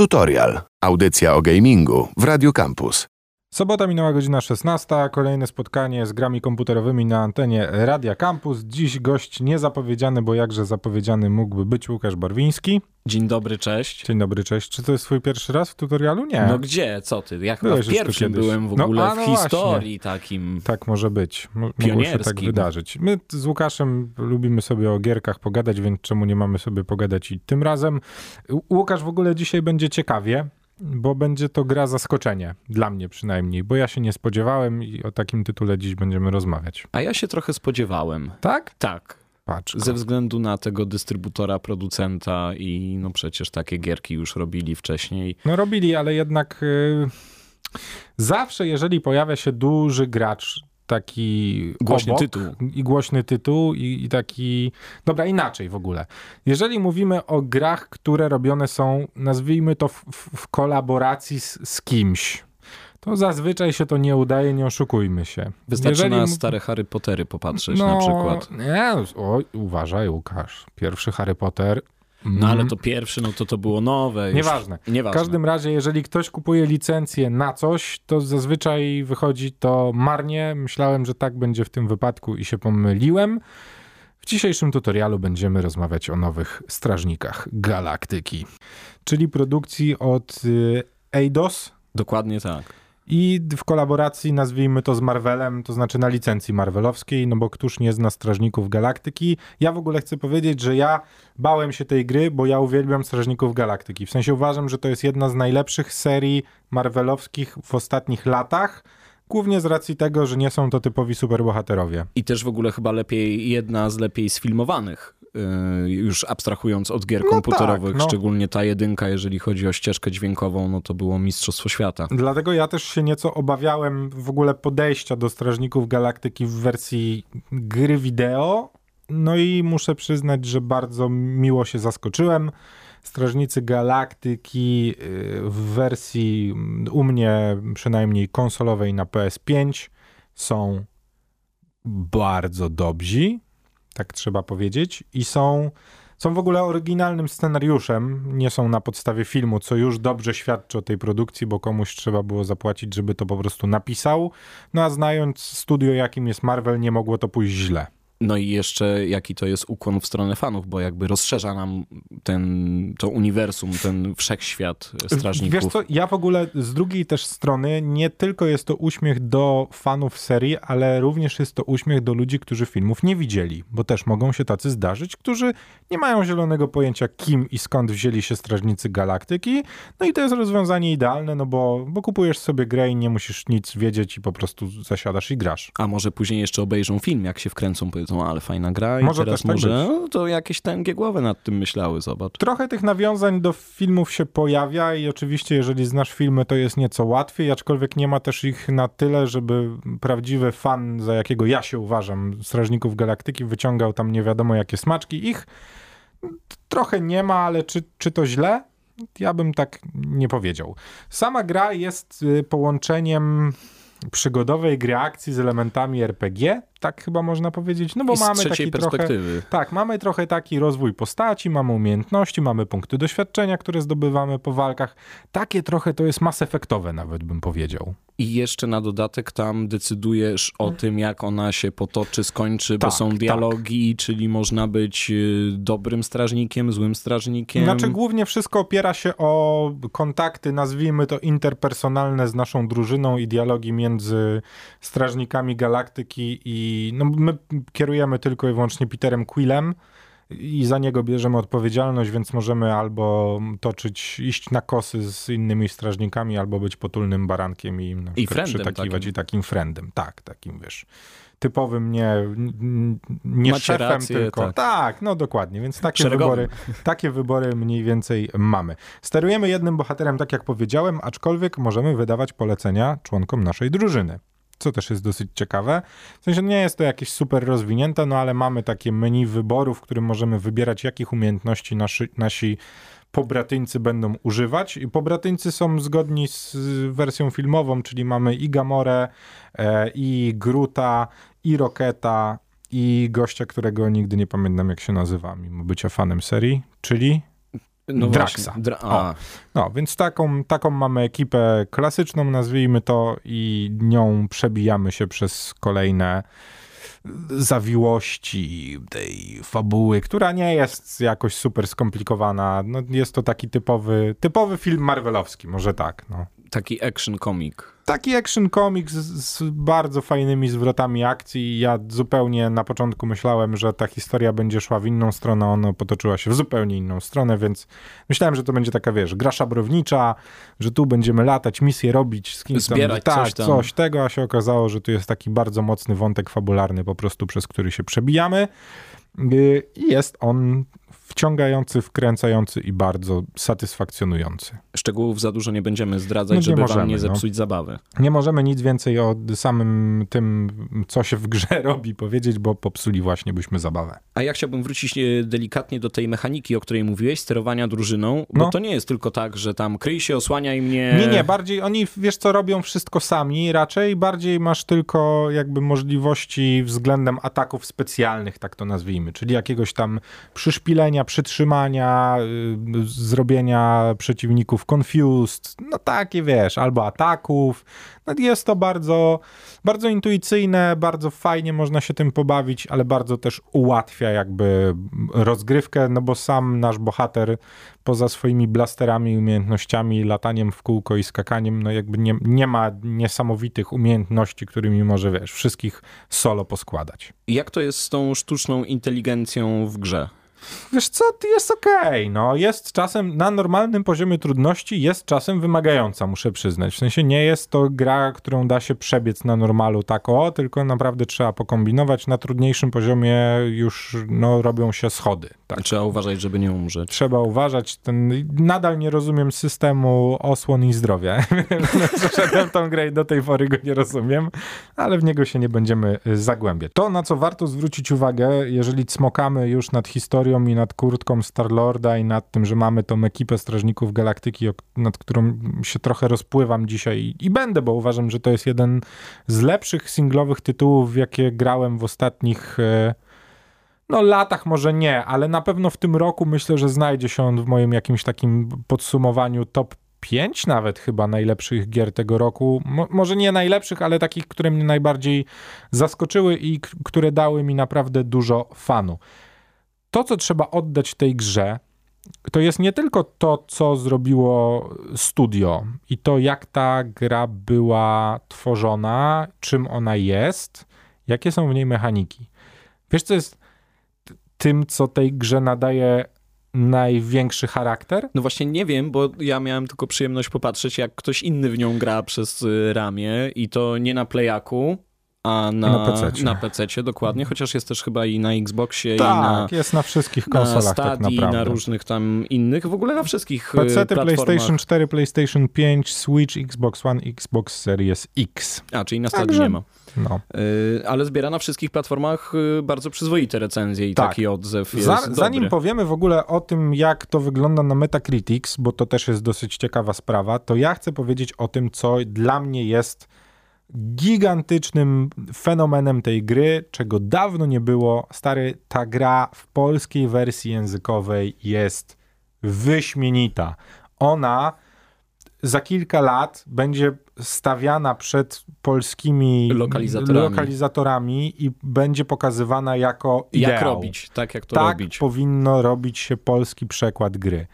Tutorial. Audycja o gamingu w Radio Campus. Sobota minęła godzina 16, kolejne spotkanie z grami komputerowymi na antenie Radia Campus. Dziś gość niezapowiedziany, bo jakże zapowiedziany mógłby być Łukasz Barwiński. Dzień dobry, cześć. Dzień dobry, cześć. Czy to jest twój pierwszy raz w tutorialu? Nie. No gdzie, co ty? Ja chyba Byłeś pierwszym byłem w No, ogóle no w historii takim. Tak może być. M- Mogło się tak wydarzyć. My z Łukaszem lubimy sobie o gierkach pogadać, więc czemu nie mamy sobie pogadać i tym razem. Łukasz w ogóle dzisiaj będzie ciekawie, bo będzie to gra zaskoczenie. Dla mnie przynajmniej, bo ja się nie spodziewałem i o takim tytule dziś będziemy rozmawiać. A ja się trochę spodziewałem. Tak? Tak. Patrz. Ze względu na tego dystrybutora, producenta i no przecież takie gierki już robili wcześniej. No robili, ale jednak y, zawsze, jeżeli pojawia się duży gracz, taki Głośny obok, tytuł. i głośny tytuł i, i taki... Dobra, inaczej w ogóle. Jeżeli mówimy o grach, które robione są, nazwijmy to w, w, kolaboracji z, z kimś, to zazwyczaj się to nie udaje, nie oszukujmy się. Wystarczy Jeżeli na stare Harry Pottery popatrzeć no, na przykład. Nie, oj, uważaj Łukasz. Pierwszy Harry Potter... No ale mm, to pierwszy, no to to było nowe. Już. Nieważne. W Nieważne. każdym razie, jeżeli ktoś kupuje licencję na coś, to zazwyczaj wychodzi to marnie. Myślałem, że tak będzie w tym wypadku i się pomyliłem. W dzisiejszym tutorialu będziemy rozmawiać o nowych strażnikach galaktyki, czyli produkcji od y, Eidos Dokładnie tak. I w kolaboracji, nazwijmy to z Marvelem, to znaczy na licencji marvelowskiej, no bo któż nie zna Strażników Galaktyki. Ja w ogóle chcę powiedzieć, że ja bałem się tej gry, bo ja uwielbiam Strażników Galaktyki. W sensie uważam, że to jest jedna z najlepszych serii marvelowskich w ostatnich latach, głównie z racji tego, że nie są to typowi superbohaterowie. I też w ogóle chyba lepiej, jedna z lepiej sfilmowanych, już abstrahując od gier No komputerowych, tak, no. szczególnie ta jedynka, jeżeli chodzi o ścieżkę dźwiękową, no to było Mistrzostwo Świata. Dlatego ja też się nieco obawiałem w ogóle podejścia do Strażników Galaktyki w wersji gry wideo. No i muszę przyznać, że bardzo miło się zaskoczyłem. Strażnicy Galaktyki y, w wersji mm, u mnie przynajmniej konsolowej na PS5 są bardzo dobrzy, tak trzeba powiedzieć, i są są w ogóle oryginalnym scenariuszem, nie są na podstawie filmu, co już dobrze świadczy o tej produkcji, bo komuś trzeba było zapłacić, żeby to po prostu napisał. No a znając studio, jakim jest Marvel, nie mogło to pójść źle. No i jeszcze jaki to jest ukłon w stronę fanów, bo jakby rozszerza nam ten, to uniwersum, ten wszechświat strażników. Wiesz co, ja w ogóle z drugiej też strony nie tylko jest to uśmiech do fanów serii, ale również jest to uśmiech do ludzi, którzy filmów nie widzieli, bo też mogą się tacy zdarzyć, którzy nie mają zielonego pojęcia kim i skąd wzięli się Strażnicy Galaktyki. No i to jest rozwiązanie idealne, no bo, bo kupujesz sobie grę i nie musisz nic wiedzieć i po prostu zasiadasz i grasz. A może później jeszcze obejrzą film, jak się wkręcą, powiedzą, ale fajna gra i Może teraz tak może no, to jakieś tęgie głowy nad tym myślały, zobacz. Trochę tych nawiązań do filmów się pojawia i oczywiście jeżeli znasz filmy, to jest nieco łatwiej, aczkolwiek nie ma też ich na tyle, żeby prawdziwy fan, za jakiego ja się uważam, Strażników Galaktyki, wyciągał tam nie wiadomo jakie smaczki. Ich trochę nie ma, ale czy, czy to źle? Ja bym tak nie powiedział. Sama gra jest y, połączeniem przygodowej gry akcji z elementami RPG, tak chyba można powiedzieć, no bo I z mamy taki trochę... perspektywy. Tak, mamy trochę taki rozwój postaci, mamy umiejętności, mamy punkty doświadczenia, które zdobywamy po walkach. Takie trochę to jest mass efektowe nawet bym powiedział. I jeszcze na dodatek tam decydujesz o tym, jak ona się potoczy, skończy, bo Tak, są tak. dialogi, czyli można być y, dobrym strażnikiem, złym strażnikiem. Znaczy głównie wszystko opiera się o kontakty, nazwijmy to interpersonalne z naszą drużyną i dialogi między strażnikami galaktyki i no my kierujemy tylko i wyłącznie Peterem Quillem i za niego bierzemy odpowiedzialność, więc możemy albo toczyć, iść na kosy z innymi strażnikami, albo być potulnym barankiem i im na I przytakiwać takim. i takim friendem. Tak, takim wiesz. Typowym nie, nie Macie szefem, rację, tylko. tak. Tak. no dokładnie. Więc takie Szeregowym. wybory, takie wybory mniej więcej mamy. Sterujemy jednym bohaterem, tak jak powiedziałem, aczkolwiek możemy wydawać polecenia członkom naszej drużyny. Co też jest dosyć ciekawe. W sensie nie jest to jakieś super rozwinięte, no ale mamy takie menu wyboru, w którym możemy wybierać, jakich umiejętności nasi, nasi pobratyńcy będą używać. I pobratyńcy są zgodni z wersją filmową, czyli mamy i Gamorę, e, i Gruta, i Roketa, i gościa, którego nigdy nie pamiętam jak się nazywa, mimo bycia fanem serii, czyli No Draxa. Dra- O. No, więc taką, taką mamy ekipę klasyczną, nazwijmy to, i nią przebijamy się przez kolejne zawiłości tej fabuły, która nie jest jakoś super skomplikowana. No, jest to taki typowy, typowy film marvelowski, może tak. No. Taki action comic. Taki action comic z, z bardzo fajnymi zwrotami akcji. Ja zupełnie na początku myślałem, że ta historia będzie szła w inną stronę, ona potoczyła się w zupełnie inną stronę, więc myślałem, że to będzie taka, wiesz, gra szabrownicza, że tu będziemy latać, misje robić, z kimś tam, Zbierać tak, coś tam. coś tego, a się okazało, że tu jest taki bardzo mocny wątek fabularny po prostu, przez który się przebijamy. Yy, I jest on wciągający, wkręcający i bardzo satysfakcjonujący. Szczegółów za dużo nie będziemy zdradzać, No nie żeby możemy, wam nie no. zepsuć zabawy. Nie możemy nic więcej o samym tym, co się w grze robi, powiedzieć, bo popsuli właśnie byśmy zabawę. A ja chciałbym wrócić e, delikatnie do tej mechaniki, o której mówiłeś, sterowania drużyną, bo No. to nie jest tylko tak, że tam kryj się, osłaniaj mnie. Nie, nie, bardziej oni, wiesz co, robią wszystko sami raczej, bardziej masz tylko jakby możliwości względem ataków specjalnych, tak to nazwijmy, czyli jakiegoś tam przyszpilenia, przytrzymania, y, zrobienia przeciwników confused, no takie wiesz, albo ataków. No jest to bardzo, bardzo intuicyjne, bardzo fajnie można się tym pobawić, ale bardzo też ułatwia jakby rozgrywkę, no bo sam nasz bohater poza swoimi blasterami, umiejętnościami, lataniem w kółko i skakaniem, no jakby nie, nie ma niesamowitych umiejętności, którymi może, wiesz, wszystkich solo poskładać. Jak to jest z tą sztuczną inteligencją w grze? Wiesz co, jest okej, no jest czasem, na normalnym poziomie trudności jest czasem wymagająca, muszę przyznać. W sensie nie jest to gra, którą da się przebiec na normalu tak o, tylko naprawdę trzeba pokombinować. Na trudniejszym poziomie już, no, robią się schody. Tak. Trzeba uważać, żeby nie umrzeć. Trzeba uważać, ten, nadal nie rozumiem systemu osłon i zdrowia. Przeszedłem tą grę i do tej pory go nie rozumiem, ale w niego się nie będziemy y, zagłębiać. To, na co warto zwrócić uwagę, jeżeli cmokamy już nad historią i nad kurtką Starlorda i nad tym, że mamy tą ekipę Strażników Galaktyki, nad którą się trochę rozpływam dzisiaj i, będę, bo uważam, że to jest jeden z lepszych singlowych tytułów, jakie grałem w ostatnich... y, no latach może nie, ale na pewno w tym roku myślę, że znajdzie się on w moim jakimś takim podsumowaniu top 5 nawet chyba najlepszych gier tego roku. Mo- może nie najlepszych, ale takich, które mnie najbardziej zaskoczyły i które dały mi naprawdę dużo fanu. To, co trzeba oddać tej grze, to jest nie tylko to, co zrobiło studio i to, jak ta gra była tworzona, czym ona jest, jakie są w niej mechaniki. Wiesz, co jest tym, co tej grze nadaje największy charakter? No właśnie nie wiem, bo ja miałem tylko przyjemność popatrzeć, jak ktoś inny w nią gra przez y, ramię i to nie na Playaku, a na, Na pececie. na pececie, dokładnie, chociaż jest też chyba i na Xboxie, i na, Tak, jest na wszystkich na konsolach tak Stadii, naprawdę. na różnych tam innych, w ogóle na wszystkich y, PC. PlayStation 4, PlayStation 5, Switch, Xbox One, Xbox Series X. A, czyli na Stadii Także- nie ma. No. Y, ale zbiera na wszystkich platformach y, bardzo przyzwoite recenzje i Tak. taki odzew jest Za, dobry. zanim powiemy w ogóle o tym, jak to wygląda na Metacritics, bo to też jest dosyć ciekawa sprawa, to ja chcę powiedzieć o tym, co dla mnie jest gigantycznym fenomenem tej gry, czego dawno nie było. Stary, ta gra w polskiej wersji językowej jest wyśmienita. Ona za kilka lat będzie stawiana przed polskimi Lokalizatorami. lokalizatorami i będzie pokazywana jako ideał. Jak robić, tak jak to tak robić. powinno robić się polski przekład gry.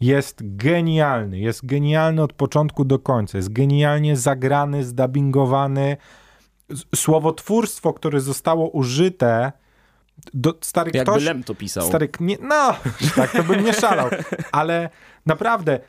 Jest genialny, jest genialny od początku do końca, jest genialnie zagrany, zdubbingowany. Słowotwórstwo, które zostało użyte, do, stary Jakby ktoś... Lem to pisał. Stary, nie, no, tak to bym nie szalał, ale naprawdę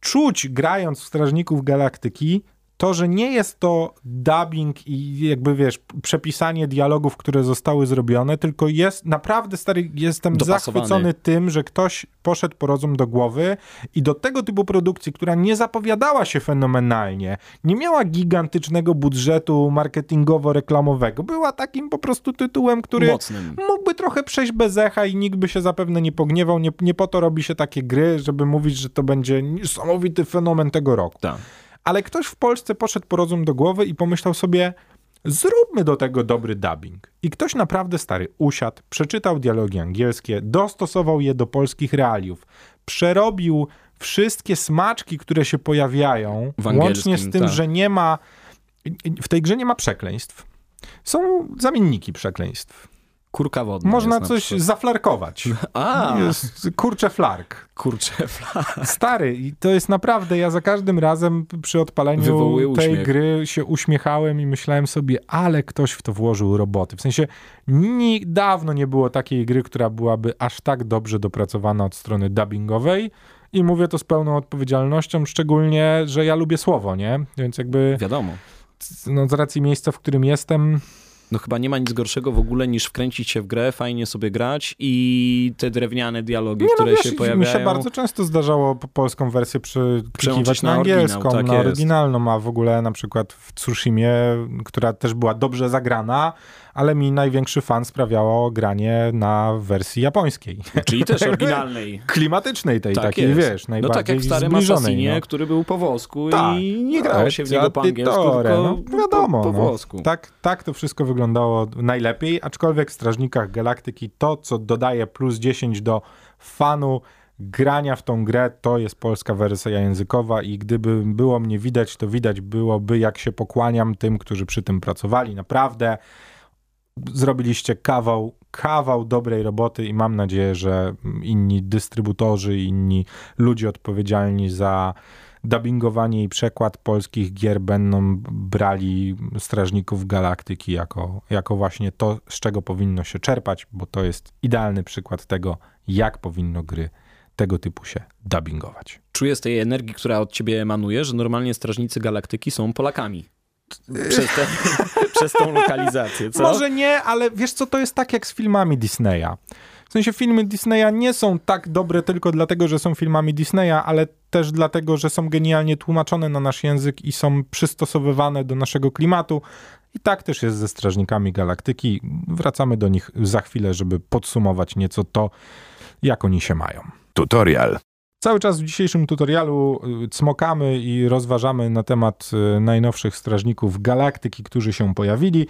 czuć grając w Strażników Galaktyki to, że nie jest to dubbing i jakby wiesz, przepisanie dialogów, które zostały zrobione, tylko jest naprawdę stary, jestem zachwycony tym, że ktoś poszedł po rozum do głowy i do tego typu produkcji, która nie zapowiadała się fenomenalnie, nie miała gigantycznego budżetu marketingowo-reklamowego, była takim po prostu tytułem, który Mocnym. mógłby trochę przejść bez echa i nikt by się zapewne nie pogniewał. Nie, nie po to robi się takie gry, żeby mówić, że to będzie niesamowity fenomen tego roku. Tak. Ale ktoś w Polsce poszedł po rozum do głowy i pomyślał sobie, Zróbmy do tego dobry dubbing. I ktoś naprawdę stary usiadł, przeczytał dialogi angielskie, dostosował je do polskich realiów, przerobił wszystkie smaczki, które się pojawiają, łącznie z tym, tak. że nie ma. W tej grze nie ma przekleństw. Są zamienniki przekleństw. Kurka wodna Można coś zaflarkować. A, Jest kurcze flark. kurczę, Stary, i to jest naprawdę, ja za każdym razem przy odpaleniu tej gry się uśmiechałem i myślałem sobie, ale ktoś w to włożył roboty. W sensie ni, dawno nie było takiej gry, która byłaby aż tak dobrze dopracowana od strony dubbingowej i mówię to z pełną odpowiedzialnością, szczególnie, że ja lubię słowo, nie? Więc jakby wiadomo. no, z racji miejsca, w którym jestem, No chyba nie ma nic gorszego w ogóle niż wkręcić się w grę, fajnie sobie grać i te drewniane dialogi, Nie no, które wiesz, się Mi pojawiają. się bardzo często zdarzało po- polską wersję przeklikiwać na na angielską, oryginał, tak na jest. oryginalną, a w ogóle na przykład w Tsushimie, która też była dobrze zagrana, ale mi największy fan sprawiało granie na wersji japońskiej. Czyli też oryginalnej. Klimatycznej tej, Tak takiej, jest. wiesz, No najbardziej tak jak w starym zbliżonej. Assassinie, no. który był po włosku Tak. i nie grało się w niego po angielsku, tylko no, wiadomo, po, po no. włosku. Tak, tak to wszystko wyglądało najlepiej, aczkolwiek w Strażnikach Galaktyki to, co dodaje plus 10 do fanu grania w tą grę, to jest polska wersja językowa i gdyby było mnie widać, to widać byłoby, jak się pokłaniam tym, którzy przy tym pracowali. Naprawdę zrobiliście kawał, kawał dobrej roboty i mam nadzieję, że inni dystrybutorzy, inni ludzie odpowiedzialni za dubbingowanie i przekład polskich gier będą brali Strażników Galaktyki jako, jako właśnie to, z czego powinno się czerpać, bo to jest idealny przykład tego, jak powinno gry tego typu się dubbingować. Czuję z tej energii, która od ciebie emanuje, że normalnie Strażnicy Galaktyki są Polakami. Przez, te, przez tą lokalizację, co? Może nie, ale wiesz co, to jest tak jak z filmami Disneya. W sensie filmy Disneya nie są tak dobre tylko dlatego, że są filmami Disneya, ale też dlatego, że są genialnie tłumaczone na nasz język i są przystosowywane do naszego klimatu. I tak też jest ze Strażnikami Galaktyki. Wracamy do nich za chwilę, żeby podsumować nieco to, jak oni się mają. Tutorial. Cały czas w dzisiejszym tutorialu y, cmokamy i rozważamy na temat y, najnowszych strażników galaktyki, którzy się pojawili.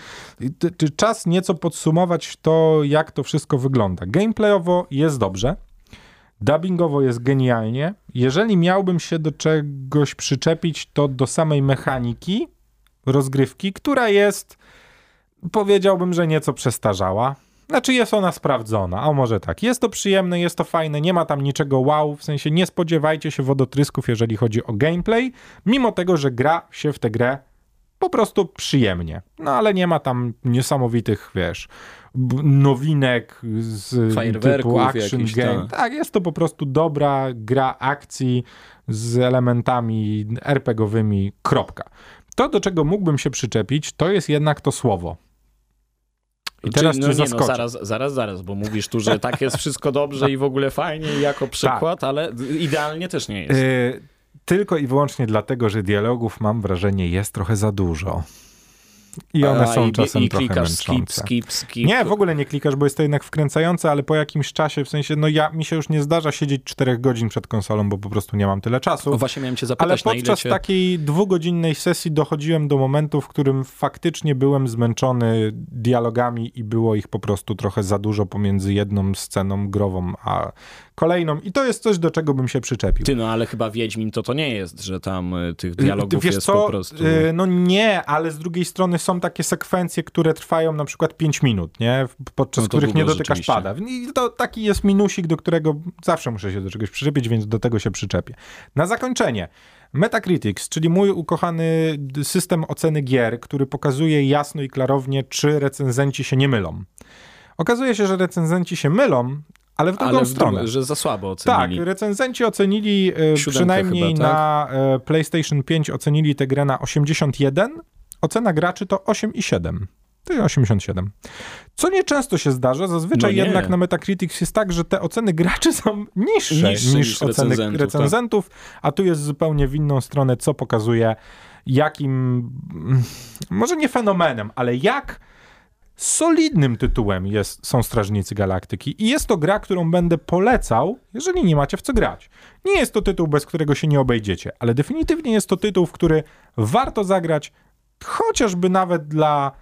Czas nieco podsumować to, jak to wszystko wygląda. Gameplayowo jest dobrze, dubbingowo jest genialnie. Jeżeli miałbym się do czegoś przyczepić, to do samej mechaniki rozgrywki, która jest, powiedziałbym, że nieco przestarzała. Znaczy jest ona sprawdzona, a może tak. Jest to przyjemne, jest to fajne, nie ma tam niczego wow, w sensie nie spodziewajcie się wodotrysków, jeżeli chodzi o gameplay, mimo tego, że gra się w tę grę po prostu przyjemnie. No ale nie ma tam niesamowitych, wiesz, nowinek z typu action jakichś, game. tak. Tak, jest to po prostu dobra gra akcji z elementami RPGowymi, kropka. To, do czego mógłbym się przyczepić, to jest jednak to słowo. I teraz Czyli, no nie, no, zaraz, zaraz, zaraz, bo mówisz tu, że tak jest wszystko dobrze i w ogóle fajnie jako przykład, ale idealnie też nie jest. Y, tylko i wyłącznie dlatego, że dialogów mam wrażenie jest trochę za dużo. I one są i, czasem i trochę klikasz skip, męczące. skip, skip. Nie, w ogóle nie klikasz, bo jest to jednak wkręcające, ale po jakimś czasie, w sensie, no ja, mi się już nie zdarza siedzieć 4 godzin przed konsolą, bo po prostu nie mam tyle czasu. O, właśnie miałem cię Ale zapytać, na ile podczas cię... takiej dwugodzinnej sesji dochodziłem do momentu, w którym faktycznie byłem zmęczony dialogami i było ich po prostu trochę za dużo pomiędzy jedną sceną grową a kolejną. I to jest coś, do czego bym się przyczepił. Ty, no ale chyba Wiedźmin to to nie jest, że tam y, tych dialogów Wiesz jest co, po prostu... y, no nie, ale z drugiej strony są takie sekwencje, które trwają na przykład 5 minut, nie? Podczas No których nie dotykasz pada. I to taki jest minusik, do którego zawsze muszę się do czegoś przyczepić, więc do tego się przyczepię. Na zakończenie. Metacritics, czyli mój ukochany system oceny gier, który pokazuje jasno i klarownie, czy recenzenci się nie mylą. Okazuje się, że recenzenci się mylą, ale w drugą ale w stronę. drugą, że za słabo Tak, ocenili. recenzenci ocenili e, Siódemkę przynajmniej chyba, tak? na e, PlayStation 5 ocenili tę grę na 81, ocena graczy to 8,7. To jest 87. Co nieczęsto się zdarza, zazwyczaj No jednak na Metacritics jest tak, że te oceny graczy są niższe, niż, niż oceny recenzentów, recenzentów, a tu jest zupełnie w inną stronę, co pokazuje jakim, mm, może nie fenomenem, ale jak solidnym tytułem jest, są Strażnicy Galaktyki i jest to gra, którą będę polecał, jeżeli nie macie w co grać. Nie jest to tytuł, bez którego się nie obejdziecie, ale definitywnie jest to tytuł, w który warto zagrać chociażby nawet dla,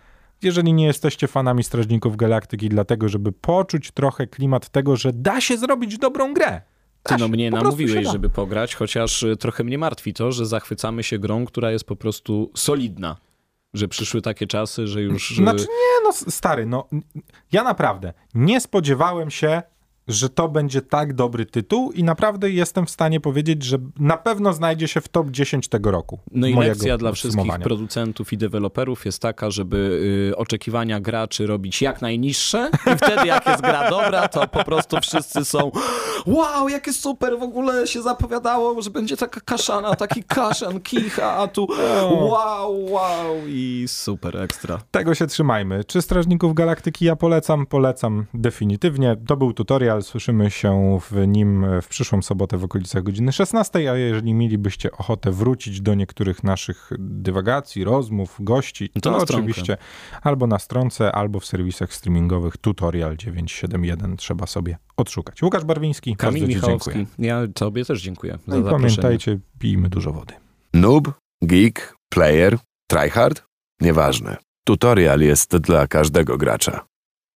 jeżeli nie jesteście fanami Strażników Galaktyki, dlatego, żeby poczuć trochę klimat tego, że da się zrobić dobrą grę. Ty no się, mnie namówiłeś, żeby pograć, chociaż y, trochę mnie martwi to, że zachwycamy się grą, która jest po prostu solidna. Że przyszły takie czasy, że już... y, Znaczy nie, no stary, no ja naprawdę nie spodziewałem się, że to będzie tak dobry tytuł i naprawdę jestem w stanie powiedzieć, że na pewno znajdzie się w top 10 tego roku. No i lekcja dla wszystkich producentów i deweloperów jest taka, żeby y, oczekiwania graczy robić jak najniższe i wtedy jak jest gra dobra, to po prostu wszyscy są wow, jakie super, w ogóle się zapowiadało, że będzie taka kaszana, taki kaszan, kicha, a tu wow, wow i super, ekstra. Tego się trzymajmy. Czy Strażników Galaktyki ja polecam? Polecam definitywnie. To był tutorial, słyszymy się w nim w przyszłą sobotę w okolicach godziny 16, a jeżeli mielibyście ochotę wrócić do niektórych naszych dywagacji, rozmów, gości, No to, to oczywiście albo na stronce, albo w serwisach streamingowych tutorial 971 trzeba sobie odszukać. Łukasz Barwiński, Kamil bardzo Ci Michałowski, dziękuję. ja tobie też dziękuję No za zaproszenie. pamiętajcie, pijmy dużo wody. Noob, geek, player, tryhard? Nieważne. Tutorial jest dla każdego gracza.